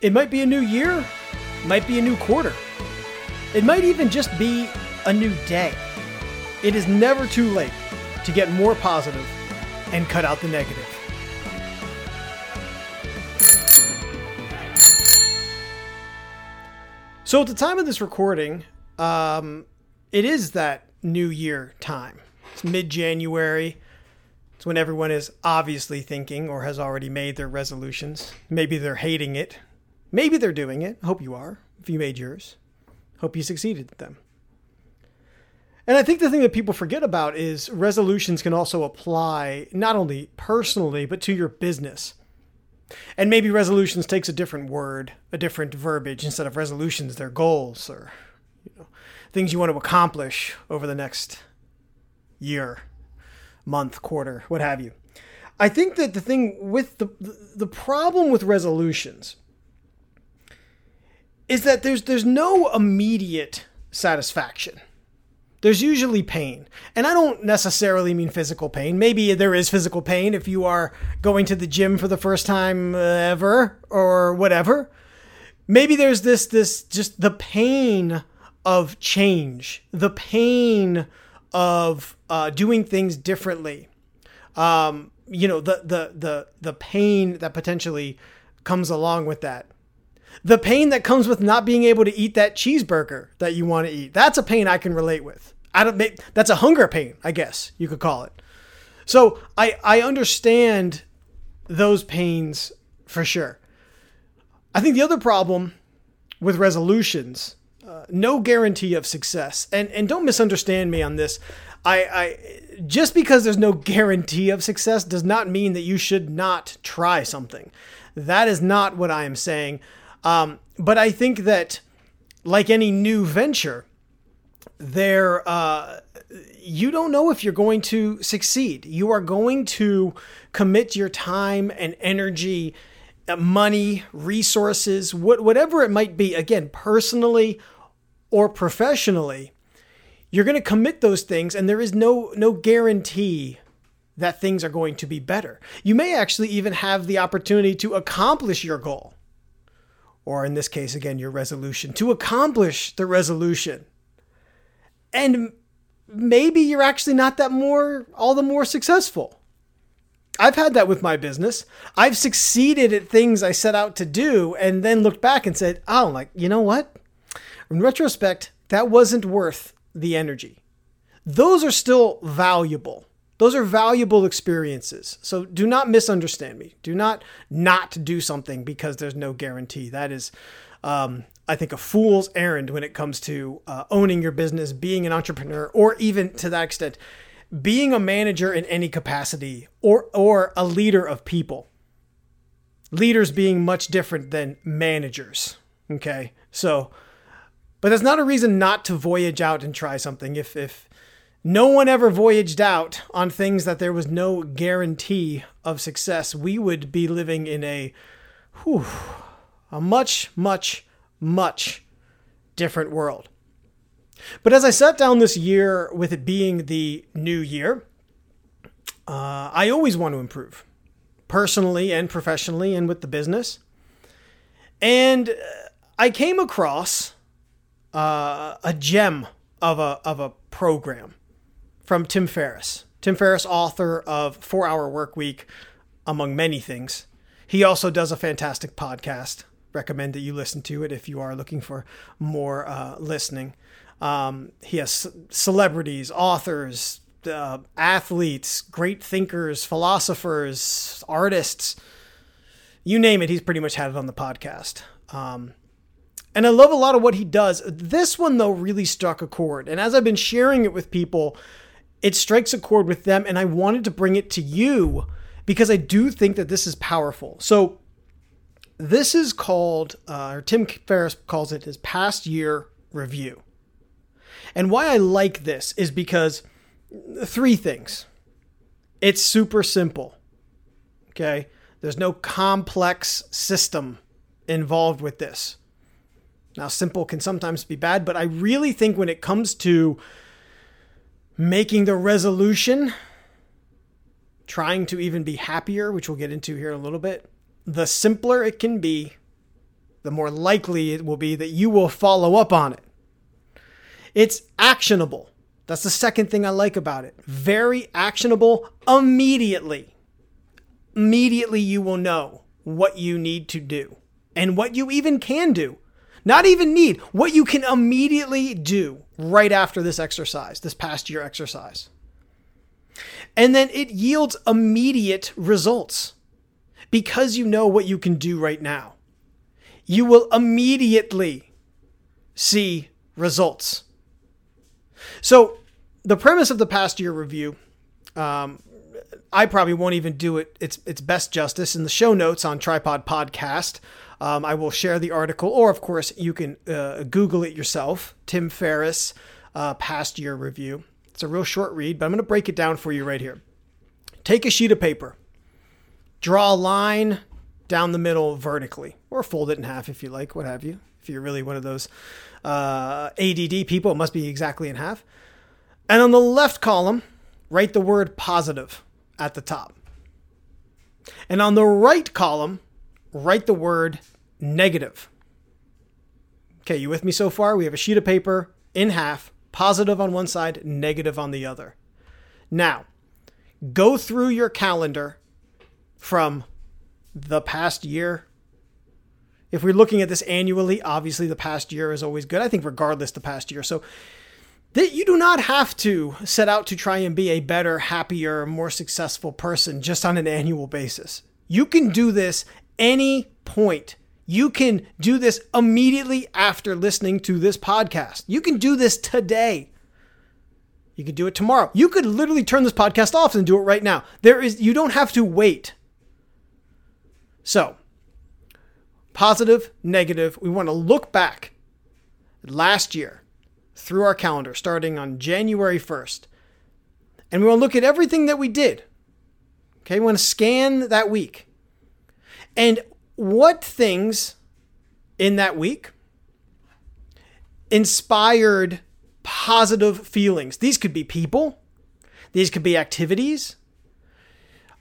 It might be a new year, might be a new quarter. It might even just be a new day. It is never too late to get more positive and cut out the negative. So, at the time of this recording, um, it is that new year time. It's mid January. It's when everyone is obviously thinking or has already made their resolutions. Maybe they're hating it. Maybe they're doing it. I hope you are, if you made yours. Hope you succeeded at them. And I think the thing that people forget about is resolutions can also apply not only personally, but to your business. And maybe resolutions takes a different word, a different verbiage. Instead of resolutions, they're goals or you know, things you want to accomplish over the next year, month, quarter, what have you. I think that the thing with the the problem with resolutions is that there's there's no immediate satisfaction there's usually pain. And I don't necessarily mean physical pain. Maybe there is physical pain if you are going to the gym for the first time ever or whatever. Maybe there's this this just the pain of change, the pain of uh, doing things differently. Um, you know, the the the the pain that potentially comes along with that. The pain that comes with not being able to eat that cheeseburger that you want to eat. That's a pain I can relate with. I don't make that's a hunger pain, I guess you could call it. So I I understand those pains for sure. I think the other problem with resolutions, uh, no guarantee of success, and and don't misunderstand me on this. I, I just because there's no guarantee of success does not mean that you should not try something. That is not what I am saying. Um, but I think that, like any new venture, there uh, you don't know if you're going to succeed. You are going to commit your time and energy, uh, money, resources, what, whatever it might be. Again, personally or professionally, you're going to commit those things, and there is no no guarantee that things are going to be better. You may actually even have the opportunity to accomplish your goal, or in this case, again, your resolution, to accomplish the resolution and maybe you're actually not that more all the more successful. I've had that with my business. I've succeeded at things I set out to do and then looked back and said, "Oh, like, you know what? In retrospect, that wasn't worth the energy." Those are still valuable. Those are valuable experiences. So do not misunderstand me. Do not not do something because there's no guarantee. That is um, I think, a fool's errand when it comes to uh, owning your business, being an entrepreneur, or even to that extent, being a manager in any capacity or, or a leader of people. Leaders being much different than managers. Okay. So, but that's not a reason not to voyage out and try something. If, if no one ever voyaged out on things that there was no guarantee of success, we would be living in a, whew, a much, much much different world. But as I sat down this year with it being the new year, uh, I always want to improve personally and professionally and with the business. And I came across uh, a gem of a, of a program from Tim Ferriss. Tim Ferriss, author of Four Hour Work Week, among many things. He also does a fantastic podcast recommend that you listen to it if you are looking for more uh, listening. Um, he has celebrities, authors, uh, athletes, great thinkers, philosophers, artists. You name it, he's pretty much had it on the podcast. Um, and I love a lot of what he does. This one, though, really struck a chord. And as I've been sharing it with people, it strikes a chord with them. And I wanted to bring it to you because I do think that this is powerful. So, this is called, uh, or Tim Ferriss calls it his past year review. And why I like this is because three things. It's super simple. Okay. There's no complex system involved with this. Now, simple can sometimes be bad, but I really think when it comes to making the resolution, trying to even be happier, which we'll get into here in a little bit, the simpler it can be, the more likely it will be that you will follow up on it. It's actionable. That's the second thing I like about it. Very actionable immediately. Immediately, you will know what you need to do and what you even can do. Not even need, what you can immediately do right after this exercise, this past year exercise. And then it yields immediate results because you know what you can do right now. You will immediately see results. So, the premise of the past year review, um, I probably won't even do it its its best justice in the show notes on Tripod Podcast. Um, I will share the article, or of course, you can uh, Google it yourself. Tim Ferriss, uh, past year review. It's a real short read, but I'm going to break it down for you right here. Take a sheet of paper, draw a line down the middle vertically, or fold it in half if you like, what have you. If you're really one of those uh, ADD people, it must be exactly in half. And on the left column, write the word positive at the top. And on the right column, write the word negative. Okay, you with me so far? We have a sheet of paper in half, positive on one side, negative on the other. Now, go through your calendar from the past year. If we're looking at this annually, obviously the past year is always good. I think regardless the past year. So that you do not have to set out to try and be a better, happier, more successful person just on an annual basis. You can do this any point. You can do this immediately after listening to this podcast. You can do this today. You can do it tomorrow. You could literally turn this podcast off and do it right now. There is you don't have to wait. So, positive, negative, we want to look back last year through our calendar starting on January 1st. And we want to look at everything that we did. Okay, we want to scan that week. And what things in that week inspired positive feelings? These could be people, these could be activities.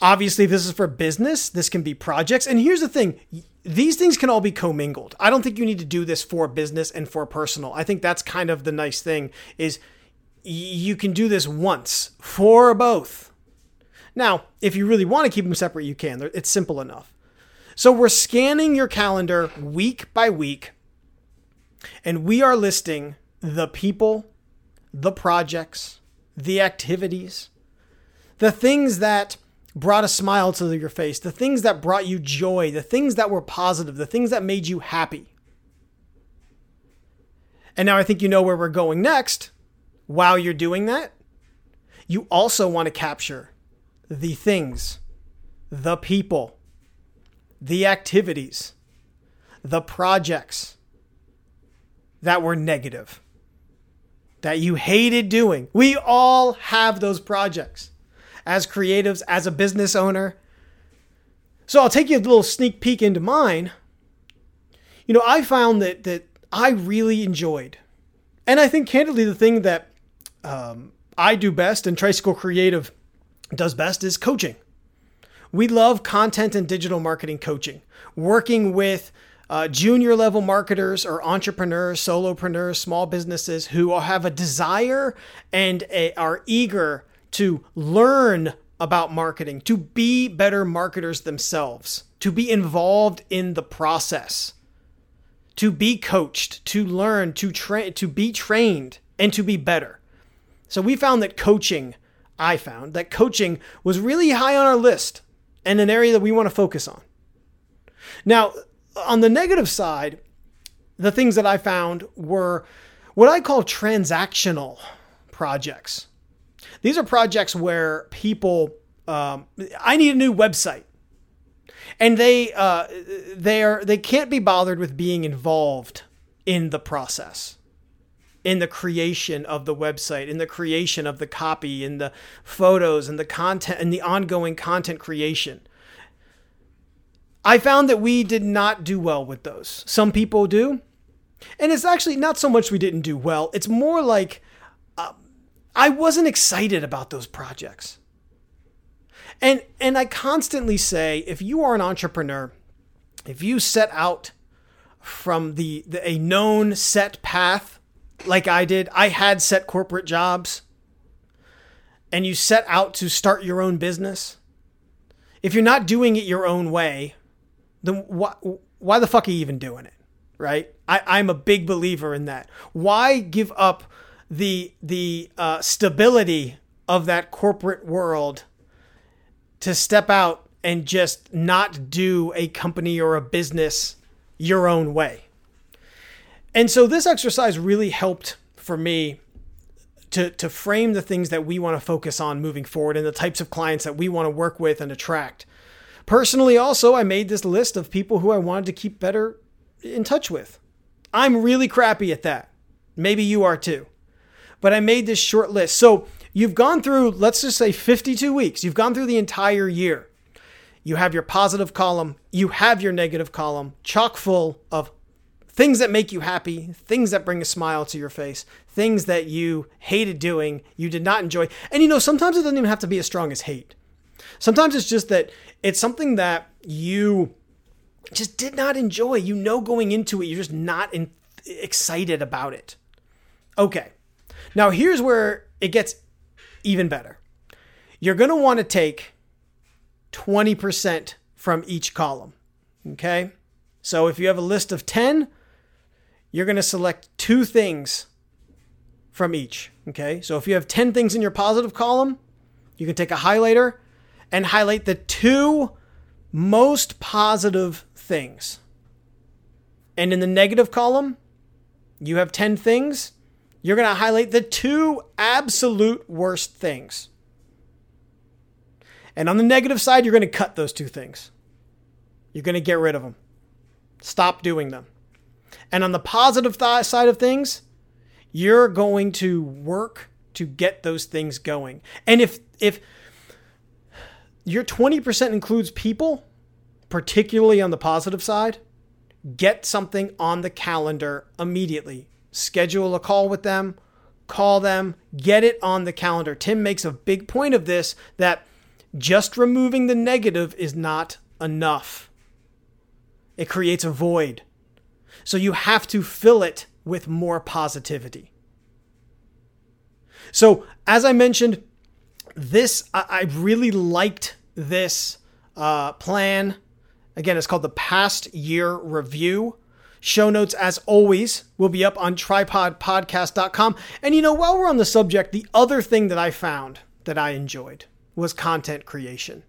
Obviously, this is for business, this can be projects. And here's the thing these things can all be commingled. I don't think you need to do this for business and for personal. I think that's kind of the nice thing is you can do this once for both. Now, if you really want to keep them separate, you can. It's simple enough. So we're scanning your calendar week by week, and we are listing the people, the projects, the activities, the things that brought a smile to your face, the things that brought you joy, the things that were positive, the things that made you happy. And now I think you know where we're going next. While you're doing that, you also want to capture the things, the people, the activities, the projects that were negative, that you hated doing. We all have those projects as creatives, as a business owner. So I'll take you a little sneak peek into mine. You know, I found that that I really enjoyed, and I think candidly the thing that um, I do best and Tricycle Creative does best is coaching. We love content and digital marketing coaching, working with uh, junior level marketers or entrepreneurs, solopreneurs, small businesses who have a desire and a, are eager to learn about marketing, to be better marketers themselves, to be involved in the process, to be coached, to learn, to train, to be trained, and to be better. So we found that coaching, I found that coaching was really high on our list and an area that we want to focus on. Now, on the negative side, the things that I found were what I call transactional projects. These are projects where people, um, I need a new website, and they uh, they are they can't be bothered with being involved in the process, in the creation of the website, in the creation of the copy, in the photos, and the content, and the ongoing content creation. I found that we did not do well with those. Some people do. And it's actually not so much we didn't do well, it's more like uh, I wasn't excited about those projects. And and I constantly say if you are an entrepreneur, if you set out from the, the a known set path like I did. I had set corporate jobs and you set out to start your own business. If you're not doing it your own way, then why, why the fuck are you even doing it? Right? I, I'm a big believer in that. Why give up the the uh, stability of that corporate world to step out and just not do a company or a business your own way. And so this exercise really helped for me to, to frame the things that we want to focus on moving forward and the types of clients that we want to work with and attract. Personally, also, I made this list of people who I wanted to keep better in touch with. I'm really crappy at that. Maybe you are too. But I made this short list. So you've gone through, let's just say 52 weeks. You've gone through the entire year. You have your positive column, you have your negative column, chock full of things that make you happy, things that bring a smile to your face, things that you hated doing, you did not enjoy. And you know, sometimes it doesn't even have to be as strong as hate. Sometimes it's just that it's something that you just did not enjoy. You know, going into it, you're just not in, excited about it. Okay. Now, here's where it gets even better. You're going to want to take 20% from each column. Okay? So if you have a list of 10, you're going to select two things from each. Okay? So if you have 10 things in your positive column, you can take a highlighter and highlight the two most positive things. And in the negative column, you have 10 things. You're going to highlight the two absolute worst things. And on the negative side, you're going to cut those two things. You're going to get rid of them. Stop doing them. And on the positive th- side of things, you're going to work to get those things going. And if if your 20% includes people, particularly on the positive side, get something on the calendar immediately. Schedule a call with them, call them, get it on the calendar. Tim makes a big point of this that just removing the negative is not enough. It creates a void. So you have to fill it with more positivity. So, as I mentioned, this, I, really liked this uh, plan. Again, it's called the Past Year Review. Show notes, as always, will be up on tripodpodcast.com. And you know, while we're on the subject, the other thing that I found that I enjoyed was content creation.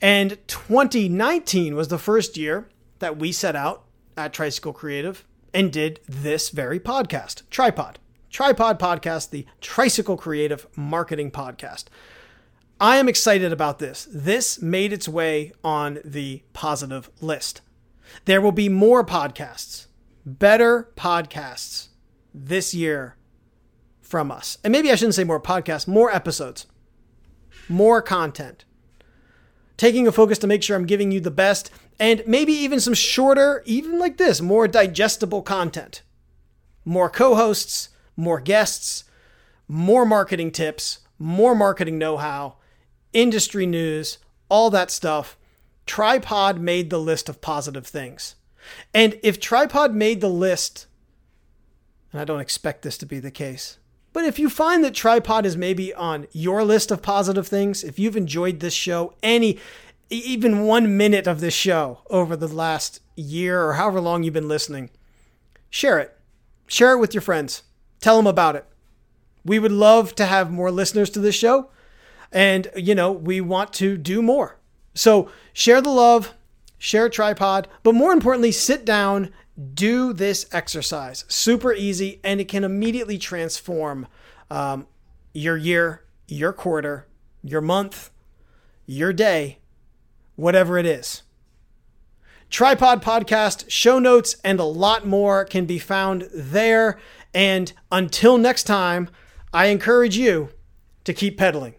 And 2019 was the first year that we set out at Tricycle Creative and did this very podcast, Tripod. Tripod Podcast, the Tricycle Creative Marketing Podcast. I am excited about this. This made its way on the positive list. There will be more podcasts, better podcasts this year from us. And maybe I shouldn't say more podcasts, more episodes more content. Taking a focus to make sure I'm giving you the best and maybe even some shorter, even like this, more digestible content. More co hosts, more guests, more marketing tips, more marketing know how, industry news, all that stuff. Tripod made the list of positive things. And if Tripod made the list, and I don't expect this to be the case, but if you find that tripod is maybe on your list of positive things, if you've enjoyed this show, any, even one minute of this show over the last year or however long you've been listening, share it. Share it with your friends. Tell them about it. We would love to have more listeners to this show. And, you know, we want to do more. So share the love, share tripod, but more importantly, sit down do this exercise. Super easy, and it can immediately transform um, your year, your quarter, your month, your day, whatever it is. Tripod Podcast, show notes, and a lot more can be found there. And until next time, I encourage you to keep pedaling.